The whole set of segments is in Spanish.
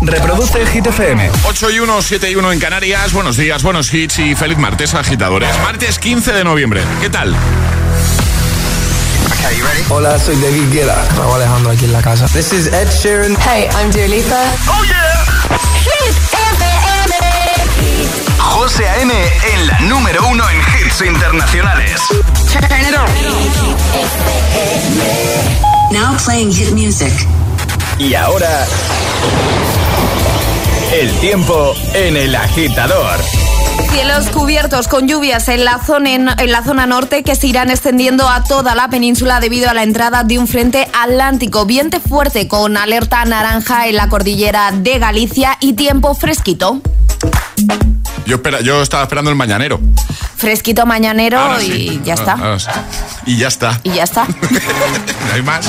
Reproduce Hit FM. 8 y 1, 7 y 1 en Canarias. Buenos días, buenos hits y feliz martes, agitadores. Martes 15 de noviembre. ¿Qué tal? Hola, soy David Guetta. Raúl Alejandro aquí en la casa. This is Ed Sheeran. Hey, I'm Dua Lipa. ¡Oh, yeah! Hit FM. José A.M. en la número uno en hits internacionales. Turn it on. Now playing hit music. Y ahora... El tiempo en el agitador. Cielos cubiertos con lluvias en la, zona, en, en la zona norte que se irán extendiendo a toda la península debido a la entrada de un frente atlántico. Viento fuerte con alerta naranja en la cordillera de Galicia y tiempo fresquito. Yo, espera, yo estaba esperando el mañanero. Fresquito mañanero Ahora y sí. ya está. Ahora sí. Y ya está. Y ya está. ¿No hay más?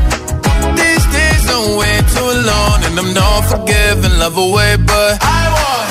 I'm not forgiving, love away, but I want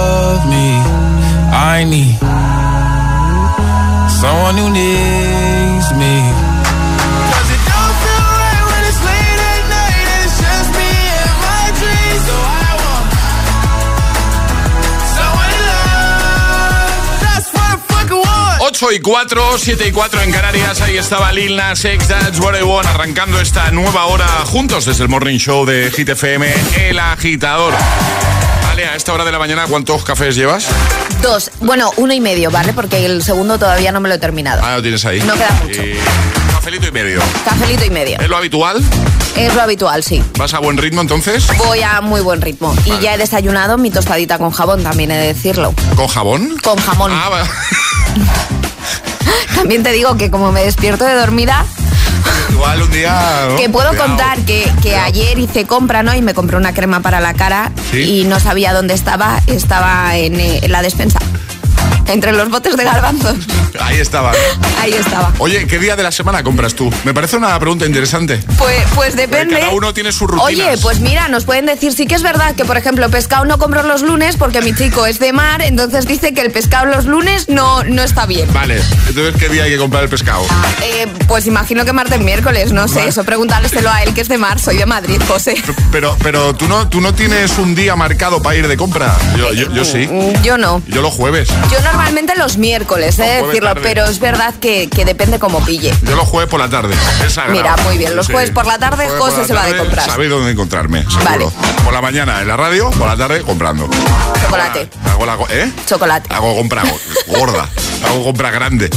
I need someone who needs me. 'Cause it don't feel right when it's late at night and it's just me and my dreams. So I want someone to love. That's what I fucking want. 8 y 4, 7 y 4 en Canarias. Ahí estaba Lil Nas X, That's What I Want, arrancando esta nueva hora juntos desde el Morning Show de Hit FM, El Agitador. A esta hora de la mañana, ¿cuántos cafés llevas? Dos. Bueno, uno y medio, ¿vale? Porque el segundo todavía no me lo he terminado. Ah, lo tienes ahí. No queda mucho. Eh, cafelito y medio. Cafelito y medio. ¿Es lo habitual? Es lo habitual, sí. ¿Vas a buen ritmo entonces? Voy a muy buen ritmo. Y ya he desayunado mi tostadita con jabón, también he de decirlo. ¿Con jabón? Con jamón. Ah, va- También te digo que como me despierto de dormida, igual un día. que puedo Cuidado. contar que, que ayer hice compra, ¿no? Y me compré una crema para la cara ¿Sí? y no sabía dónde estaba. Estaba en, eh, en la despensa. Entre los botes de garbanzos. Ahí estaba. ¿no? Ahí estaba. Oye, ¿qué día de la semana compras tú? Me parece una pregunta interesante. Pues, pues depende. cada uno tiene sus rutinas. Oye, pues mira, nos pueden decir, sí que es verdad que, por ejemplo, pescado no compro los lunes porque mi chico es de mar, entonces dice que el pescado los lunes no, no está bien. Vale, entonces ¿qué día hay que comprar el pescado? Eh, pues imagino que martes, miércoles, no sé, eso pregúntáleselo a él que es de mar, soy de Madrid, José. Pero, pero tú no, tú no tienes un día marcado para ir de compra. Yo, yo, yo sí. Yo no. Yo los jueves. Yo normalmente los miércoles, he de decirlo, tarde. pero es verdad que, que depende cómo pille. Yo los jueves por la tarde. Es. Mira, muy bien, los jueves por la tarde, José la se va de tarde, compras. Sabéis dónde encontrarme, seguro. Vale. Por la mañana en la radio, por la tarde comprando. Chocolate. Hago la, ¿Eh? Chocolate. Hago compra go- gorda. Hago compra grande.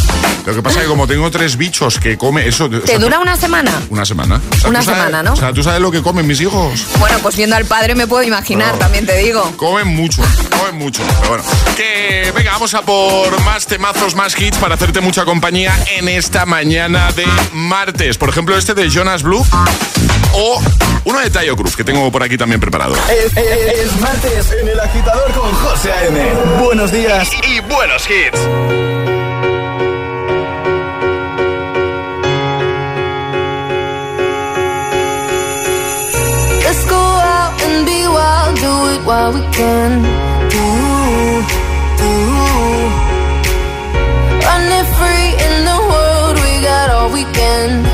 Lo que pasa es que como tengo tres bichos que come eso... o ¿Te sea, dura una semana? Una semana. O Una ¿tú sabes- semana, ¿no? O sea, ¿tú sabes lo que comen mis hijos? Bueno, pues viendo al padre me puedo imaginar, No. también te digo. Comen mucho, comen mucho. Pero bueno, que venga, vamos a por por más temazos, más hits para hacerte mucha compañía en esta mañana de martes. Por ejemplo, este de Jonas Blue o uno de Tayo Cruz, que tengo por aquí también preparado. Es, martes en el agitador con José A.M. Buenos días y, y buenos hits. Let's go out and be wild, do it while we can. Running free in the world, we got all weekend.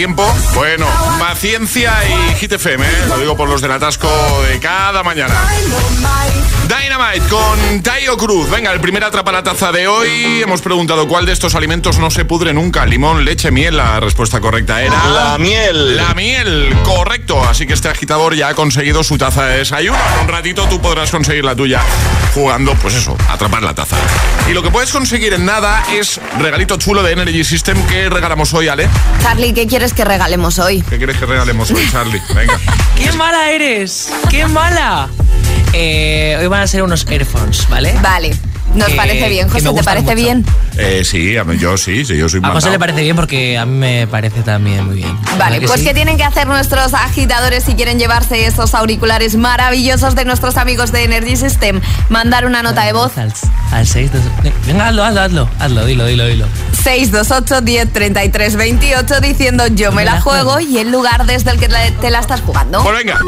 tiempo? Bueno, paciencia y Hit FM, ¿eh? lo digo por los del atasco de cada mañana. Dynamite con Tayo Cruz. Venga, el primer atrapa la taza de hoy. Hemos preguntado cuál de estos alimentos no se pudre nunca. Limón, leche, miel. La respuesta correcta era. La miel. La miel, correcto. Así que este agitador ya ha conseguido su taza de desayuno. En un ratito tú podrás conseguir la tuya jugando, pues eso, atrapar la taza. Y lo que puedes conseguir en nada es regalito chulo de Energy System que regalamos hoy, Ale. Charlie, ¿qué quieres que regalemos hoy? ¿Qué quieres que regalemos hoy, Charlie? Venga. ¡Qué mala eres! ¡Qué mala! Eh, hoy van a ser unos earphones, ¿vale? Vale. Nos parece bien, José, ¿te parece mucho. bien? Eh, sí, a mí- yo sí, sí, yo soy A José le parece bien porque a mí me parece también muy bien. Vale, ¿Verdad que pues sí? ¿qué tienen que hacer nuestros agitadores si quieren llevarse esos auriculares maravillosos de nuestros amigos de Energy System? Mandar una nota de voz Al, al 6, dos- Venga, hazlo, hazlo, hazlo. Hazlo, dilo, dilo, dilo. 628 10 33 28 diciendo yo me la juego y el lugar desde el que te la estás jugando. Pues venga.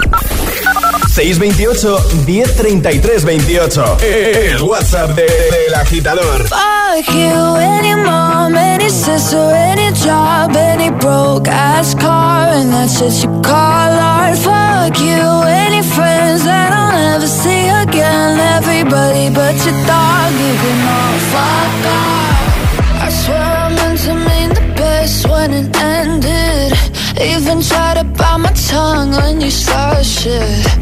628 1033 28. El WhatsApp de- del agitador. Fuck you, any mom, any sister, any job, any broke ass car, and that's shit you call art. Fuck you, any friends that I'll never see again. Everybody but your dog, you can all fuck off. I swear I meant to mean the best when it ended. Even tried to bite my tongue when you started shit.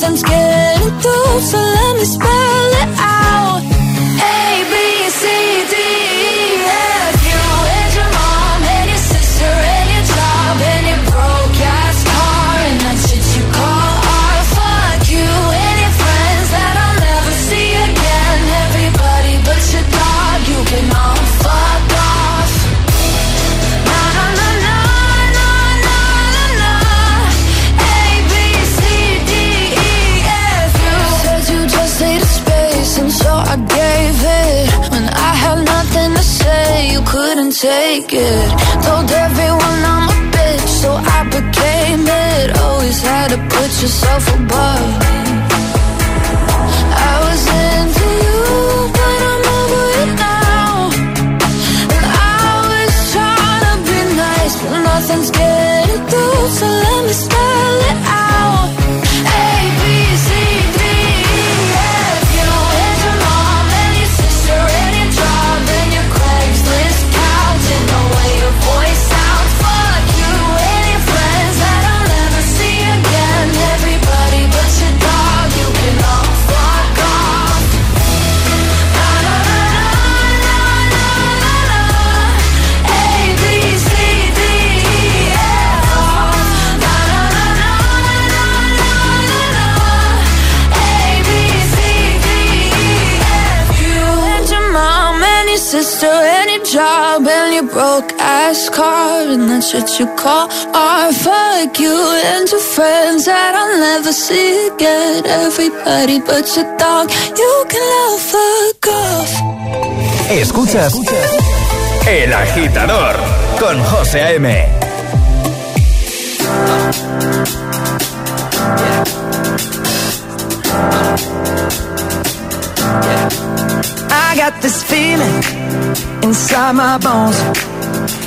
nothing's getting through. So let me spell it out. A B C take it. Told everyone I'm a bitch, so I became it. Always had to put yourself above. I was into you, but I'm over it now. I was trying to be nice, but nothing's getting through. So let me spell it out. What you call art. Fuck you and your friends that I'll never see again. Everybody but your dog, you can love fuck off. Escuchas El agitador con José A.M. I got this feeling inside my bones.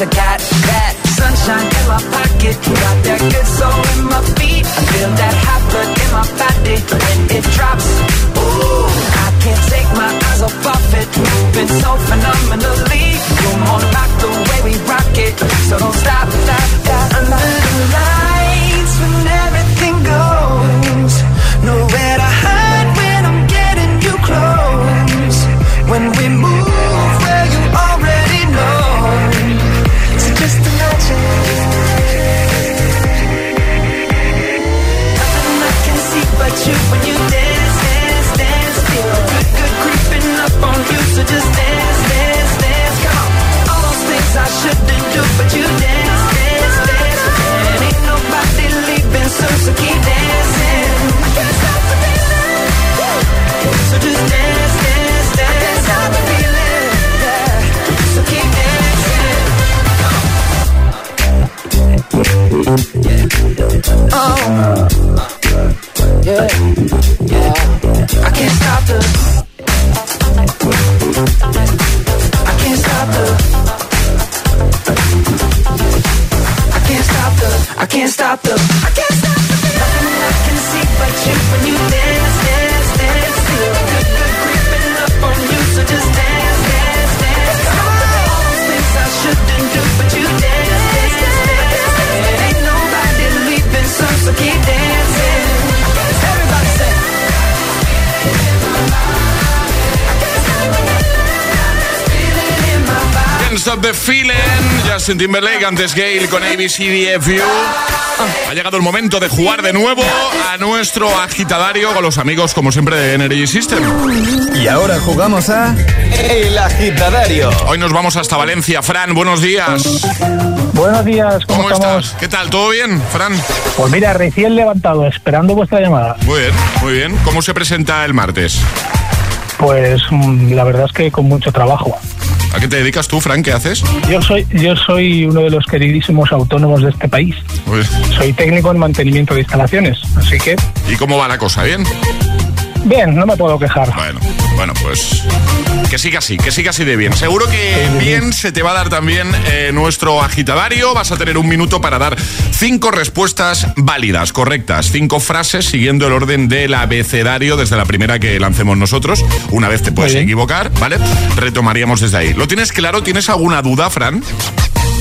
I got that sunshine in my pocket, got that good soul in my feet. I feel that hot blood in my body when it drops. Ooh, I can't take my eyes off of it, moving so phenomenally. You're more like the way we rock it, so don't stop. Oh. Justin Timberlake, antes Gale con ABCDFU. Ha llegado el momento de jugar de nuevo a nuestro agitadario con los amigos, como siempre, de Energy System. Y ahora jugamos a El Agitadario. Hoy nos vamos hasta Valencia. Fran, buenos días. Buenos días, ¿cómo, estás? ¿Qué tal? ¿Todo bien, Fran? Pues mira, recién levantado, esperando vuestra llamada. Muy bien, muy bien. ¿Cómo se presenta el martes? Pues mm, la verdad es que con mucho trabajo. ¿A qué te dedicas tú, Fran? ¿Qué haces? Yo soy, yo soy uno de los queridísimos autónomos de este país. Soy técnico en mantenimiento de instalaciones, así que ¿Y cómo va la cosa? ¿Bien? Bien, no me puedo quejar. Bueno, bueno, pues que siga así, que siga así de bien. Seguro que bien se te va a dar también eh, nuestro agitadario. Vas a tener un minuto para dar cinco respuestas válidas, correctas, cinco frases siguiendo el orden del abecedario desde la primera que lancemos nosotros. Una vez te puedes equivocar, ¿vale? Retomaríamos desde ahí. ¿Lo tienes claro? ¿Tienes alguna duda, Fran?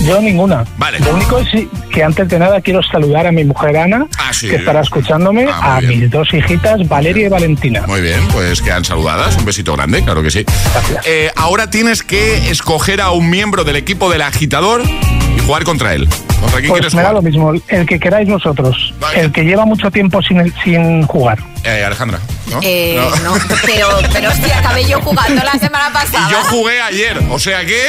Yo ninguna. Vale. Lo único es que antes de nada quiero saludar a mi mujer Ana, Ah, sí. que estará escuchándome, Ah, a bien. mis dos hijitas, Valeria y Valentina. Muy bien, pues quedan saludadas. Un besito grande, claro que sí. Gracias. Eh, ahora tienes que escoger a un miembro del equipo del agitador jugar contra él. ¿Contra quién Pues quieres me da lo mismo, el que queráis vosotros, Vale. el que lleva mucho tiempo sin, sin jugar. Eh, Alejandra, ¿no? Eh, No. no, pero, pero hostia, acabé yo jugando la semana pasada. Y yo jugué ayer, o sea que...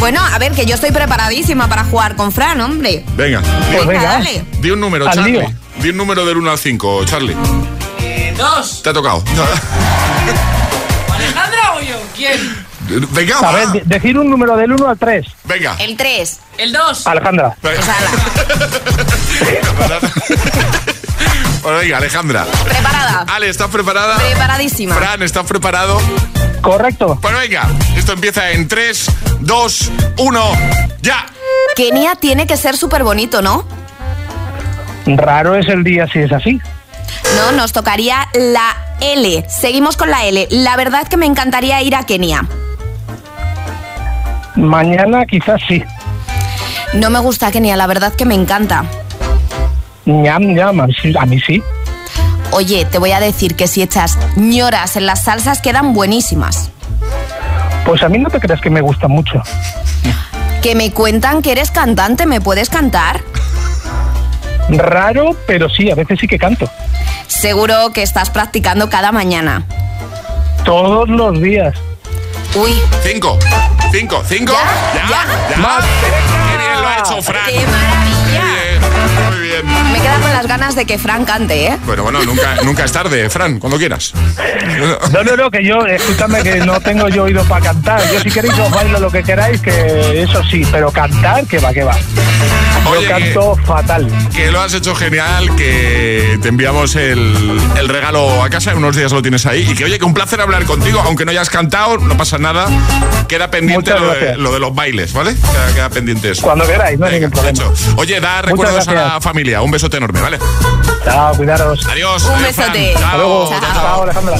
Bueno, a ver, que yo estoy preparadísima para jugar con Fran, hombre. Venga, Pues Venga, venga. dale. di un número, Al Charlie. lío. Di un número del 1 al 5, Charlie. Dos. Te ha tocado. ¿Alejandra o yo? ¿Quién? Venga, A va. ver, de- decir un número del 1 al 3. Venga. El 3. El dos. Alejandra. Venga. Pues ala, Bueno, venga, Alejandra. preparada. Ale, ¿estás preparada? Preparadísima. Fran, ¿estás preparado? Correcto. Pues venga, esto empieza en 3, 2, 1, ya. Kenia tiene que ser súper bonito, ¿no? Raro es el día si es así. No, nos tocaría la L. Seguimos con la L. La verdad que me encantaría ir a Kenia. Mañana quizás sí. No me gusta Kenia, la verdad que me encanta. Ñam, ñam, a mí sí- a mí sí. Oye, te voy a decir que si echas ñoras en las salsas quedan buenísimas. Pues a mí no te creas que me gusta mucho. Que me cuentan que eres cantante, ¿me puedes cantar? Raro, pero sí, a veces sí que canto. Seguro que estás practicando cada mañana. Todos los días. Uy, 5, 5, 5. ¿Ya? ¿Ya? ya. Qué bien lo ha hecho Fran. qué maravilla. Muy bien, muy bien. Queda con las ganas de que Fran cante, ¿eh? Bueno, bueno, nunca, nunca es tarde, Fran, cuando quieras. No, no, no, que yo, escúchame que no tengo yo oído para cantar. Yo si queréis os bailo lo que queráis, que eso sí, pero cantar, que va, que va. Oye, yo canto fatal. Que lo has hecho genial, que te enviamos el, el regalo a casa, en unos días lo tienes ahí. Y que oye, que un placer hablar contigo, aunque no hayas cantado, no pasa nada. Queda pendiente lo de, gracias. lo de los bailes, ¿vale? Queda, queda pendiente eso. Cuando queráis, no hay ningún problema. hecho. Oye, da recuerdos a la familia. Un besote enorme, ¿vale? Chao, cuidaros. Adiós. Un adiós, besote. Luego. Chao. chao. Chao, Alejandra.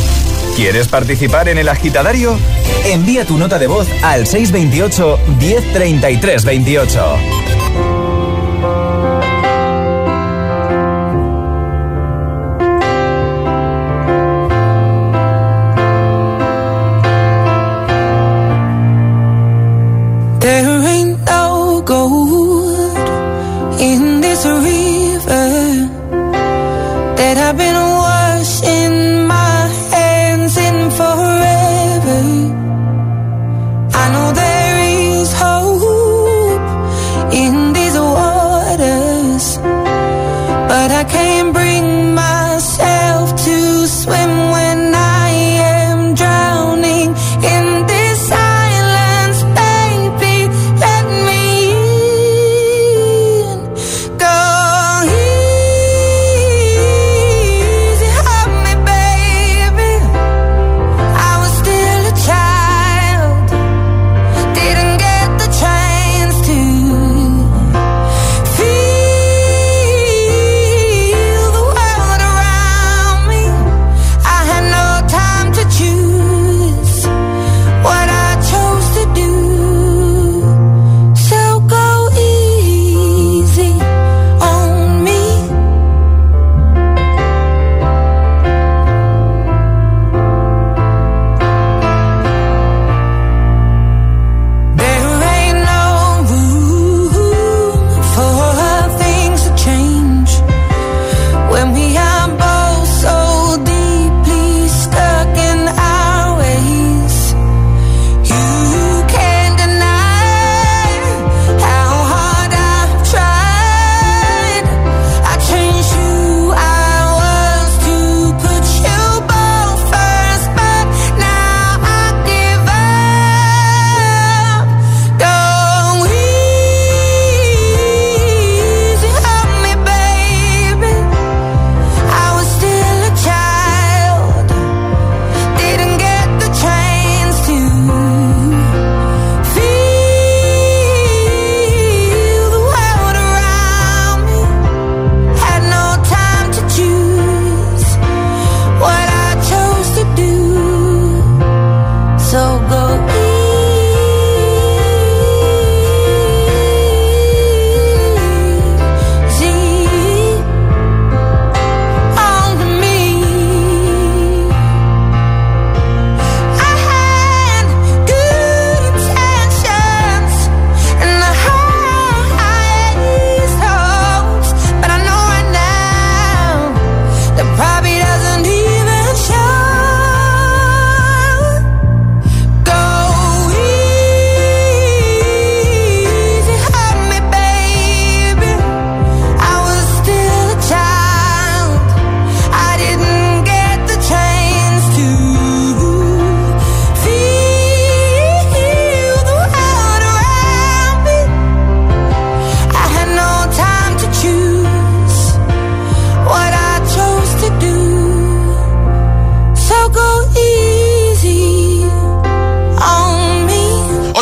¿Quieres participar en el agitadario? Envía tu nota de voz al 628 1033 28.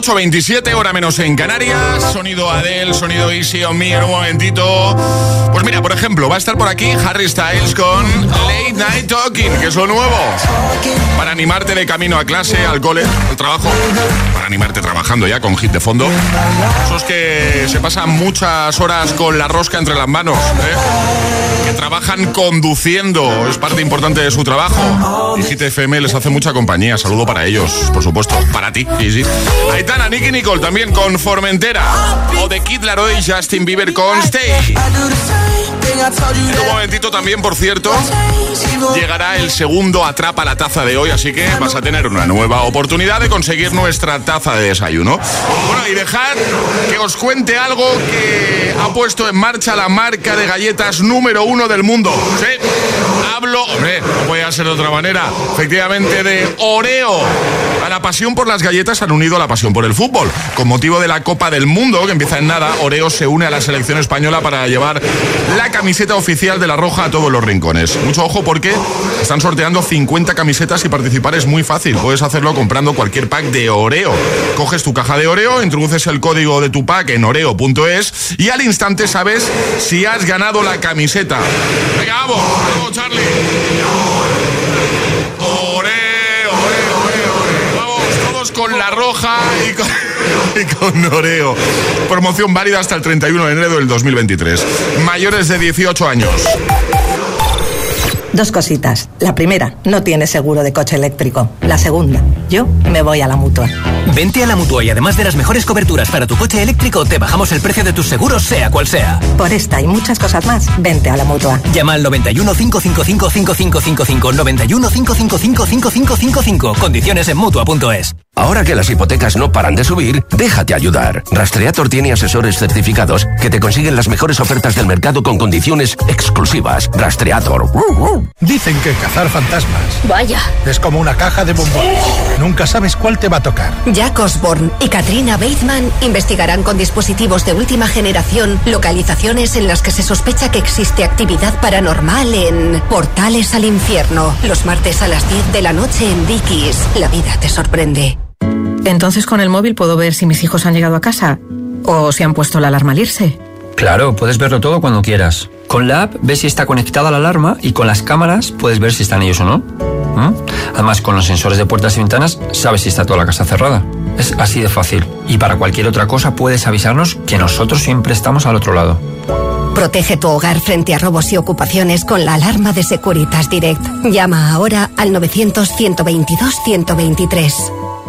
8.27, hora menos en Canarias. Sonido Adele, sonido Easy on Me en un momentito. Pues mira, por ejemplo, va a estar por aquí Harry Styles con Late Night Talking, que es lo nuevo. Para animarte de camino a clase, al cole, al trabajo. Para animarte ya con hit de fondo. Esos que se pasan muchas horas con la rosca entre las manos. ¿eh? Que trabajan conduciendo. Es parte importante de su trabajo. Y Hit FM les hace mucha compañía. Saludo para ellos, por supuesto. Para ti, sí. Aitana, Nicky Nicole también con Formentera. O de Kid Laroi y Justin Bieber con Stay. En un momentito también, por cierto, llegará el segundo Atrapa la Taza de hoy, así que vas a tener una nueva oportunidad de conseguir nuestra taza de desayuno. Bueno, y dejad que os cuente algo que ha puesto en marcha la marca de galletas número uno del mundo. Sí, hablo, hombre, no puede ser de otra manera, efectivamente de Oreo. A la pasión por las galletas han unido la pasión por el fútbol. Con motivo de la Copa del Mundo, que empieza en nada, Oreo se une a la selección española para llevar la camiseta oficial de la Roja a todos los rincones. Mucho ojo porque están sorteando 50 camisetas y participar es muy fácil. Puedes hacerlo comprando cualquier pack de Oreo. Coges tu caja de Oreo, introduces el código de tu pack en oreo.es y al instante sabes si has ganado la camiseta. Venga, vamos, vamos, Charlie. Vamos, con la roja y con, y con Oreo. Promoción válida hasta el 31 de enero del 2023. Mayores de 18 años. Dos cositas. La primera, no tienes seguro de coche eléctrico. La segunda, yo me voy a la mutua. Vente a la mutua y además de las mejores coberturas para tu coche eléctrico, te bajamos el precio de tus seguros, sea cual sea. Por esta y muchas cosas más, vente a la mutua. Llama al 91 555 5555 91 555 5555. Condiciones en mutua.es. Ahora que las hipotecas no paran de subir, déjate ayudar. Rastreator tiene asesores certificados que te consiguen las mejores ofertas del mercado con condiciones exclusivas. Rastreator. Dicen que cazar fantasmas. Vaya. Es como una caja de bombones. Nunca sabes cuál te va a tocar. Jack Osborne y Katrina Bateman investigarán con dispositivos de última generación localizaciones en las que se sospecha que existe actividad paranormal en Portales al Infierno. Los martes a las 10 de la noche en Dickies. La vida te sorprende. Entonces con el móvil puedo ver si mis hijos han llegado a casa o si han puesto la alarma al irse. Claro, puedes verlo todo cuando quieras. Con la app ves si está conectada la alarma y con las cámaras puedes ver si están ellos o no. ¿Mm? Además, con los sensores de puertas y ventanas sabes si está toda la casa cerrada. Es así de fácil. Y para cualquier otra cosa puedes avisarnos que nosotros siempre estamos al otro lado. Protege tu hogar frente a robos y ocupaciones con la alarma de Securitas Direct. Llama ahora al 900-122-123.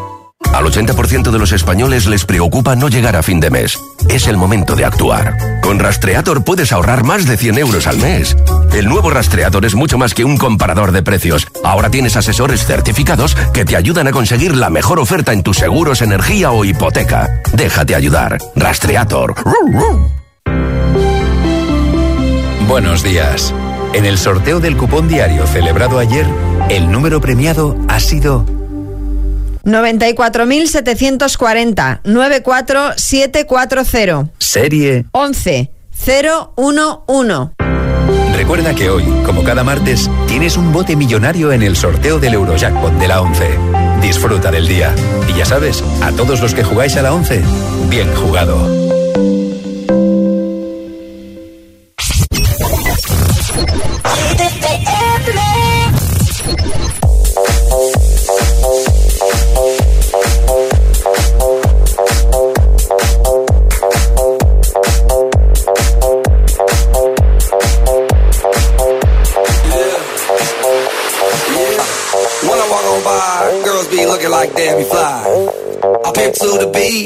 Al 80% de los españoles les preocupa no llegar a fin de mes. Es el momento de actuar. Con Rastreator puedes ahorrar más de 100 euros al mes. El nuevo Rastreator es mucho más que un comparador de precios. Ahora tienes asesores certificados que te ayudan a conseguir la mejor oferta en tus seguros, energía o hipoteca. Déjate ayudar. Rastreator. Buenos días. En el sorteo del cupón diario celebrado ayer, el número premiado ha sido 94.740 94740 Serie 11 011. Recuerda que hoy, como cada martes, tienes un bote millonario en el sorteo del Eurojackpot de la 11. Disfruta del día. Y ya sabes, a todos los que jugáis a la 11, bien jugado.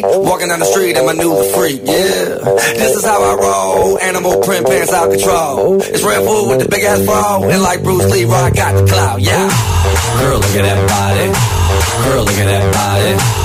Walking down the street and my new freak, yeah. This is how I roll, animal print pants out control. It's Red Bull with the big ass bra, and like Bruce Lee, I got the clout, yeah. Girl, look at that body. Girl, look at that body.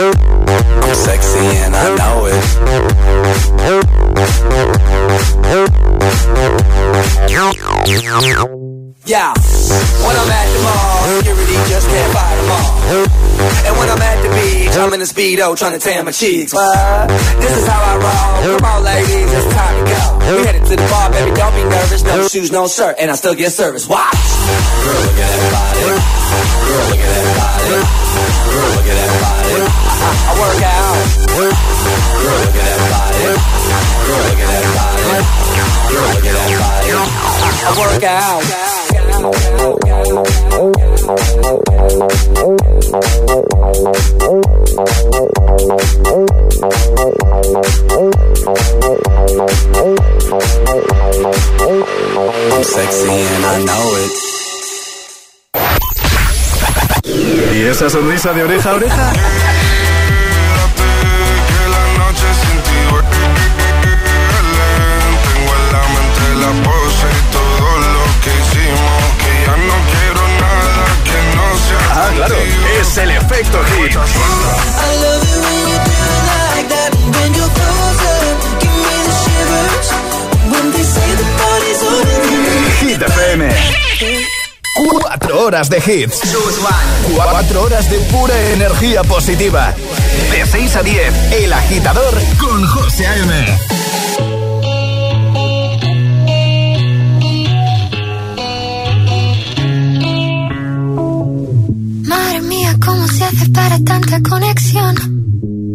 I'm sexy and I know it. Yeah. When I'm at the mall, security just can't fight them all. And when I'm at the beach, I'm in a speedo trying to tan my cheeks. This is how I roll. Come on, ladies, it's time to go. We headed to the bar, don't be nervous. No shoes, no shirt, and I still get service. Watch. Girl, look at that body. Girl, look at that body. Girl, look at that body. I, I, work out. Girl, look at that body. Girl, look at that body. Girl, look at that body. I work out. I'm sexy and I know it. ¿Y esa sonrisa de oreja a oreja? La claro, es el efecto hit. Hit FM. Cuatro horas de hits. Cuatro horas de pura energía positiva. De 6 a 10, El Agitador con José A.M. hace para tanta conexión?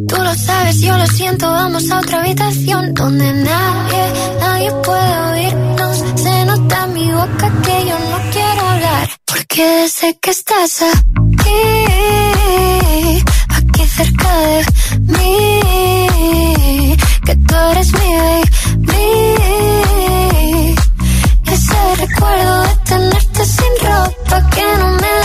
Tú lo sabes, yo lo siento, vamos a otra habitación donde nadie, nadie puede oírnos. Se nota en mi boca que yo no quiero hablar. Porque sé que estás aquí, aquí cerca de mí. Que tú eres mi baby. Ese recuerdo de tenerte sin ropa que no me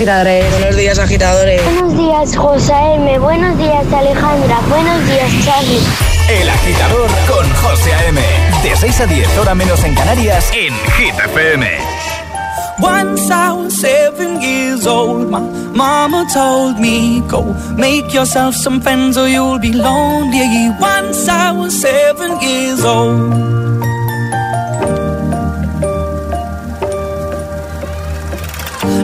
agitadores. Buenos días, agitadores. Buenos días, José M. Buenos días, Alejandra. Buenos días, Charlie. El agitador con José A.M. De 6 a 10, hora menos en Canarias, en Hit FM. Once I was seven years old, my mama told me, Go make yourself some friends or you'll be lonely. Once I was seven years old.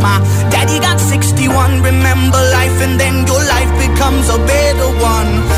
My daddy got 61. Remember life, and then your life becomes a better one.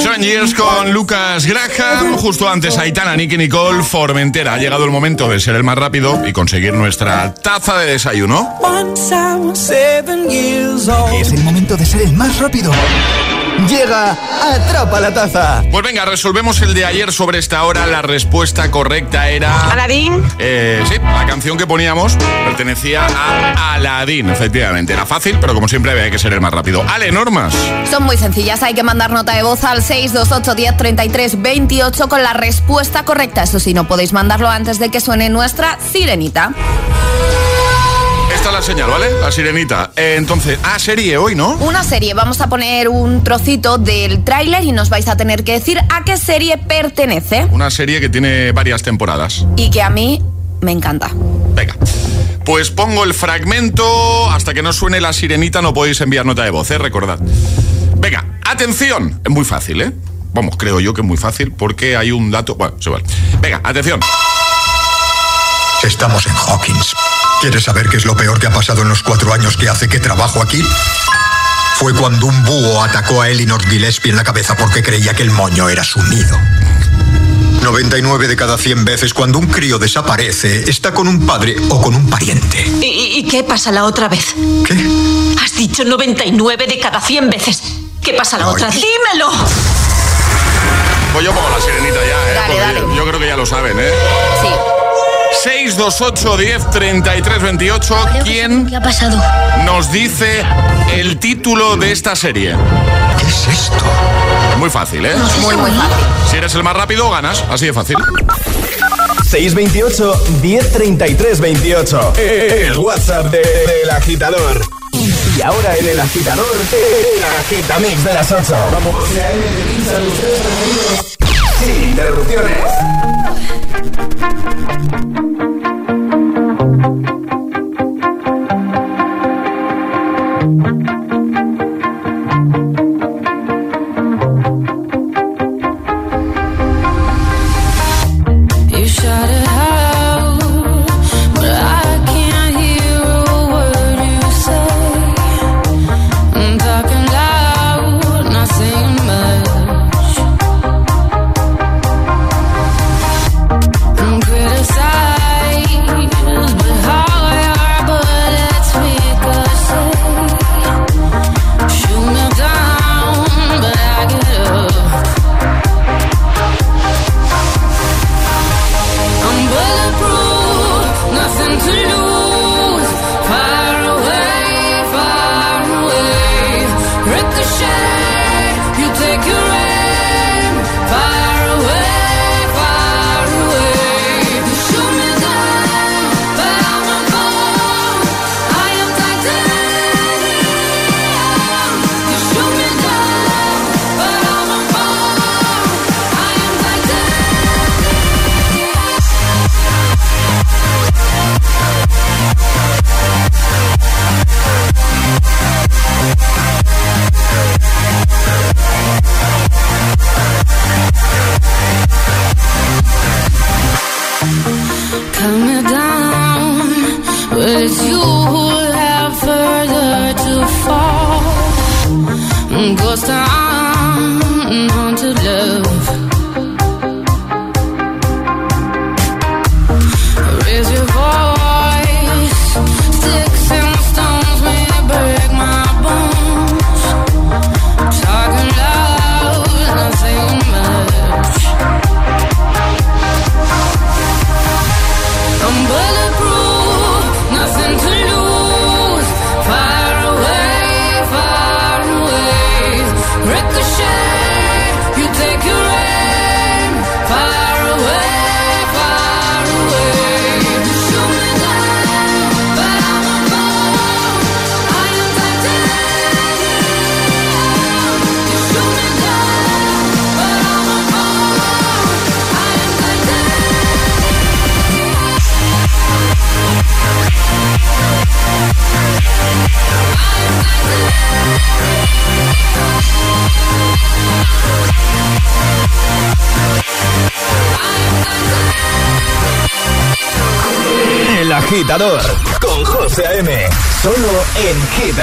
Seven Years con Lucas Graham, justo antes Aitana, Nicky Nicole, Formentera. Ha llegado el momento de ser el más rápido y conseguir nuestra taza de desayuno. Es el momento de ser el más rápido. Llega, atrapa la taza. Pues venga, resolvemos el de ayer sobre esta hora. La respuesta correcta era. Aladín. Eh, sí, la canción que poníamos pertenecía a Aladín, efectivamente. Era fácil, pero como siempre había que ser el más rápido. Ale, normas. Son muy sencillas, hay que mandar nota de voz al 628 10 33 28 con la respuesta correcta. Eso sí, no podéis mandarlo antes de que suene nuestra sirenita. Esta es la señal, ¿vale? La sirenita. Eh, entonces, ah, serie hoy, ¿no? Una serie, vamos a poner un trocito del tráiler y nos vais a tener que decir a qué serie pertenece Una serie que tiene varias temporadas. y que a mí me encanta. Venga. Pues pongo el fragmento. Hasta que no suene la sirenita no podéis enviar nota de voz, ¿eh? Recordad. Venga, atención. Es muy fácil, ¿eh? Vamos, creo yo que es muy fácil porque hay un dato... Bueno, se vale. Venga, atención. Estamos en Hawkins. ¿Quieres saber qué es lo peor que ha pasado en los cuatro años que hace que trabajo aquí? Fue cuando un búho atacó a Elinor Gillespie en la cabeza porque creía que el moño era su nido. 99 de cada 100 veces cuando un crío desaparece está con un padre o con un pariente. ¿Y, y qué pasa la otra vez? ¿Qué? Has dicho 99 de cada 100 veces. ¿Qué pasa la otra? ¡Dímelo! Pues yo pongo la sirenita ya, ¿eh? Dale, Porque dale. Yo creo que ya lo saben, ¿eh? Sí. 628 10 33 28. ¿Quién ¿Qué ha pasado? nos dice el título de esta serie? ¿Qué es esto? Muy fácil, ¿eh? Muy, muy fácil. Si eres el más rápido, ganas. Así de fácil. 628 1033 28. El WhatsApp del de, agitador. Y ahora en el agitador, el agitamix de las 8. Vamos. Sin interrupciones. Thank you.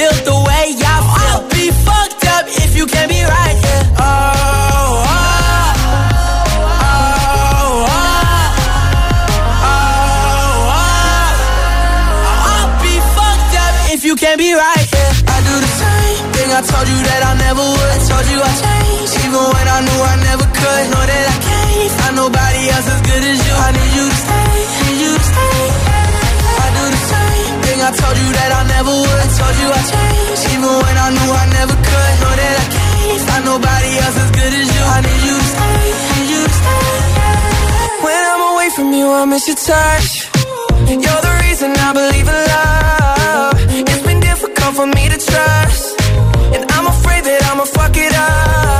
feel the way I feel. I'll be fucked up if you can't be right here. Oh, oh, oh, oh, oh. I'll be fucked up if you can't be right here. I do the same thing I told you that I never would. I told you I changed, even when I knew I never could. Know that I can't find nobody else as good as you. I need you to stay, need you to stay. I do the same thing I told you that I never told you I changed, even when I knew I never could. Know that I can't find nobody else as good as you. I need you to stay, need you to stay. When I'm away from you, I miss your touch. You're the reason I believe in love. It's been difficult for me to trust. And I'm afraid that I'ma fuck it up.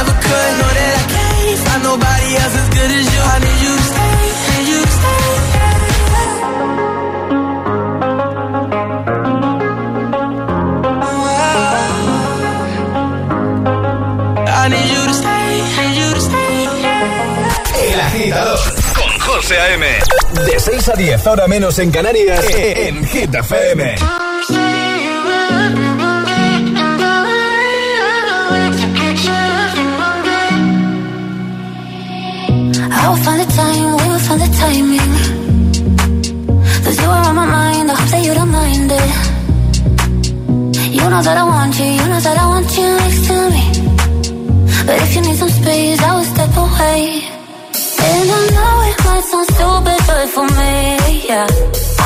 FM. De 6 a 10, ahora menos en Canarias, en Hit FM. I'll find the time, we'll find the timing. Cause you are on my mind, I hope that you don't mind it. You know that I want you, you know that I want you next to me. But if you need some space, I will step away. yeah.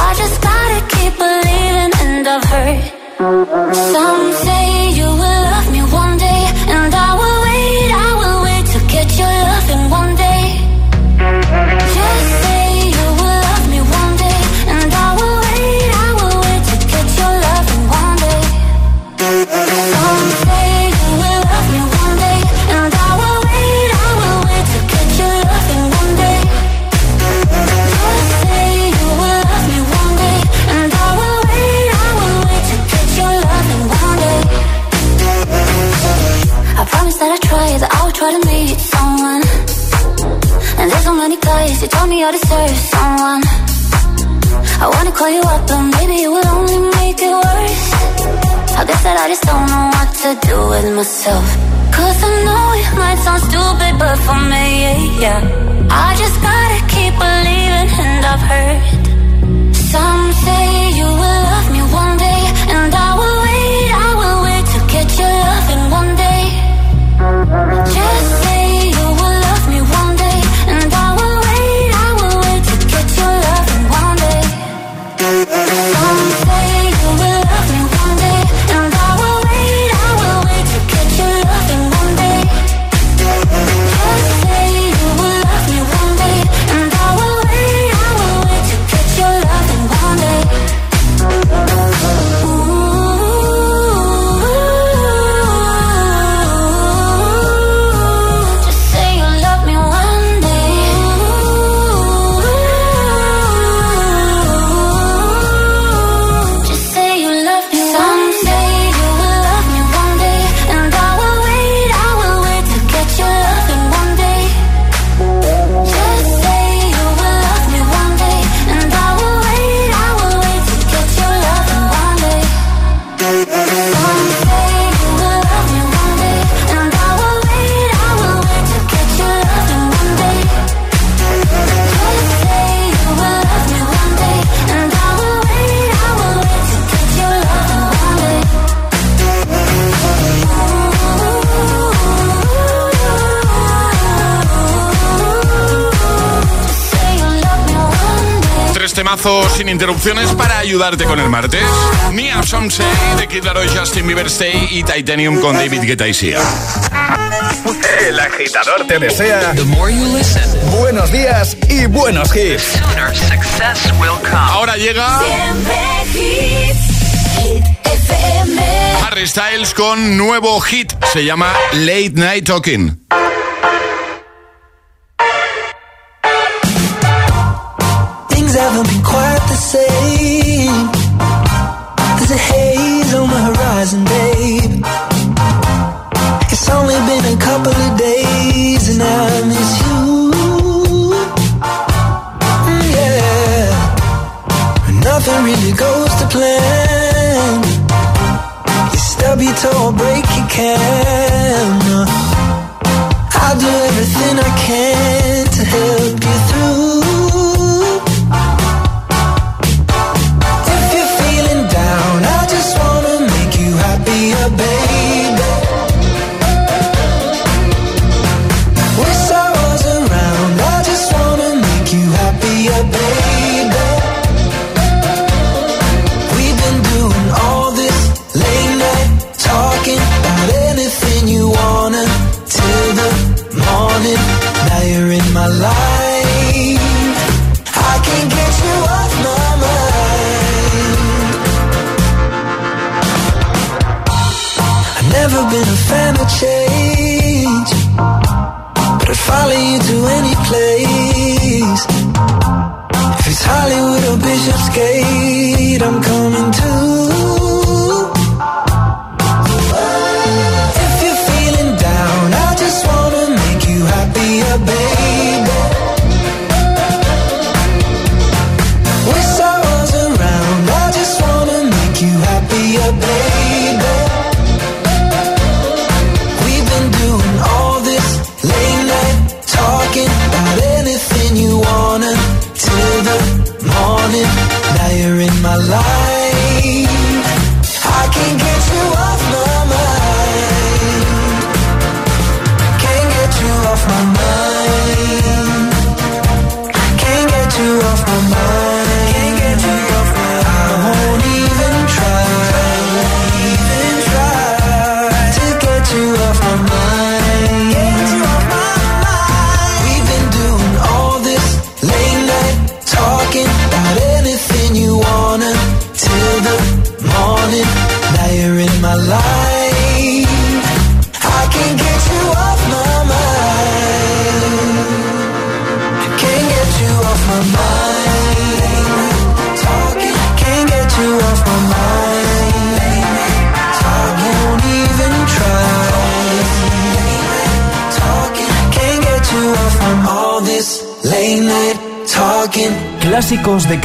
I just gotta keep believing, and I've heard some say. call you up, but maybe it will only make it worse. I guess that I just don't know what to do with myself. Cause I know it might sound stupid, but for me, yeah. I just gotta keep believing, and I've heard canciones para ayudarte con el martes. Mia Somsey de Kid Laroi, Justin Bieber Stay y Titanium con David Guetta y Sia. El agitador te desea The more you listen, buenos días y buenos hits. Success will come. Ahora llega Harry Styles con nuevo hit. Se llama Late Night Talking.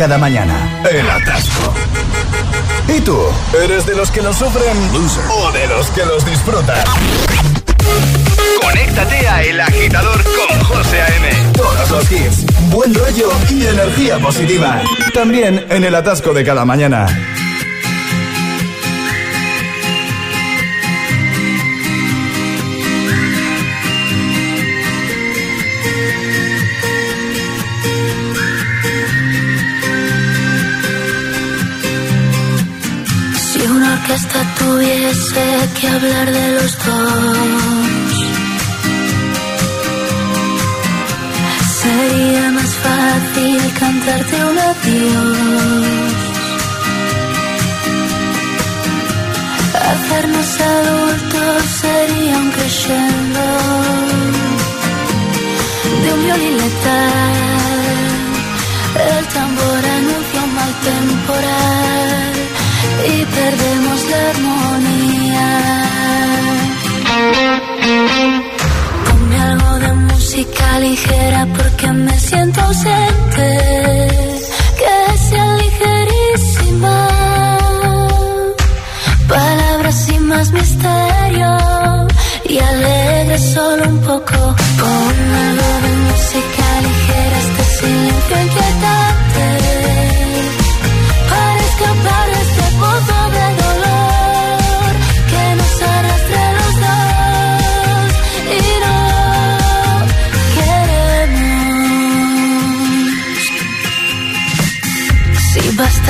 Cada mañana. El atasco. ¿Y tú? ¿Eres de los que los sufren o de los que los disfrutan? Conéctate a El Agitador con José A.M. Todos los hits, buen rollo y energía positiva. También en el atasco de cada mañana. Tuviese que hablar de los dos, sería más fácil cantarte un adiós. Hacernos adultos sería un crescendo de un violín letal. El tambor anuncia un mal temporal y perdemos la armonía. Ponme algo de música ligera porque me siento ausente. Que sea ligerísima. Palabras sin más misterio y alegre solo un poco. Ponme algo de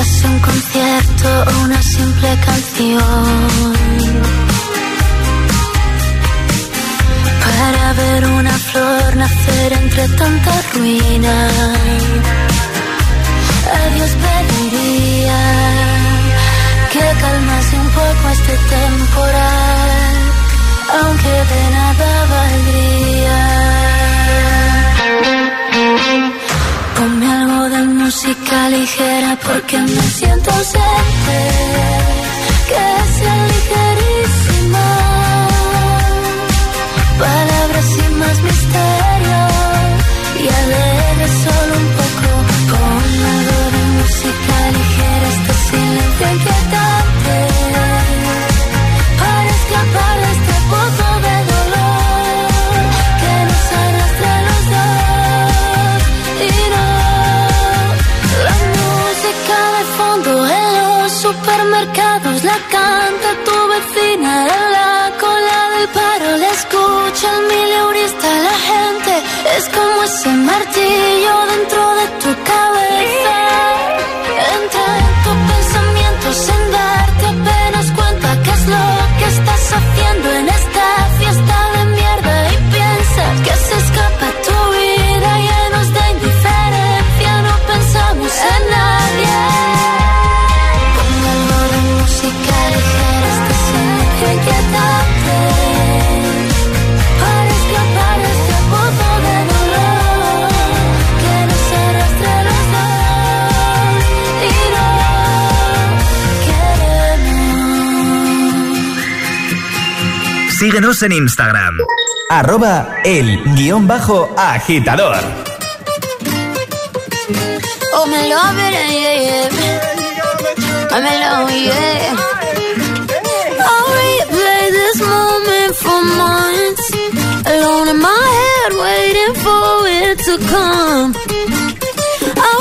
Bastase un concierto o una simple canción para ver una flor nacer entre tanta ruina. A Dios pediría que calmase un poco este temporal, aunque de nada valdría. Ligera porque me siento ausente, que sea ligerísima. Palabras sin más misterio y alegre solo un poco. Ponme algo de música ligera, este silencio inquietante. La canta Síguenos en Instagram. Arroba el guion bajo agitador. Oh. I'm alone. Oh, I'll replay this moment for months. Alone in my head, waiting for it to come. I.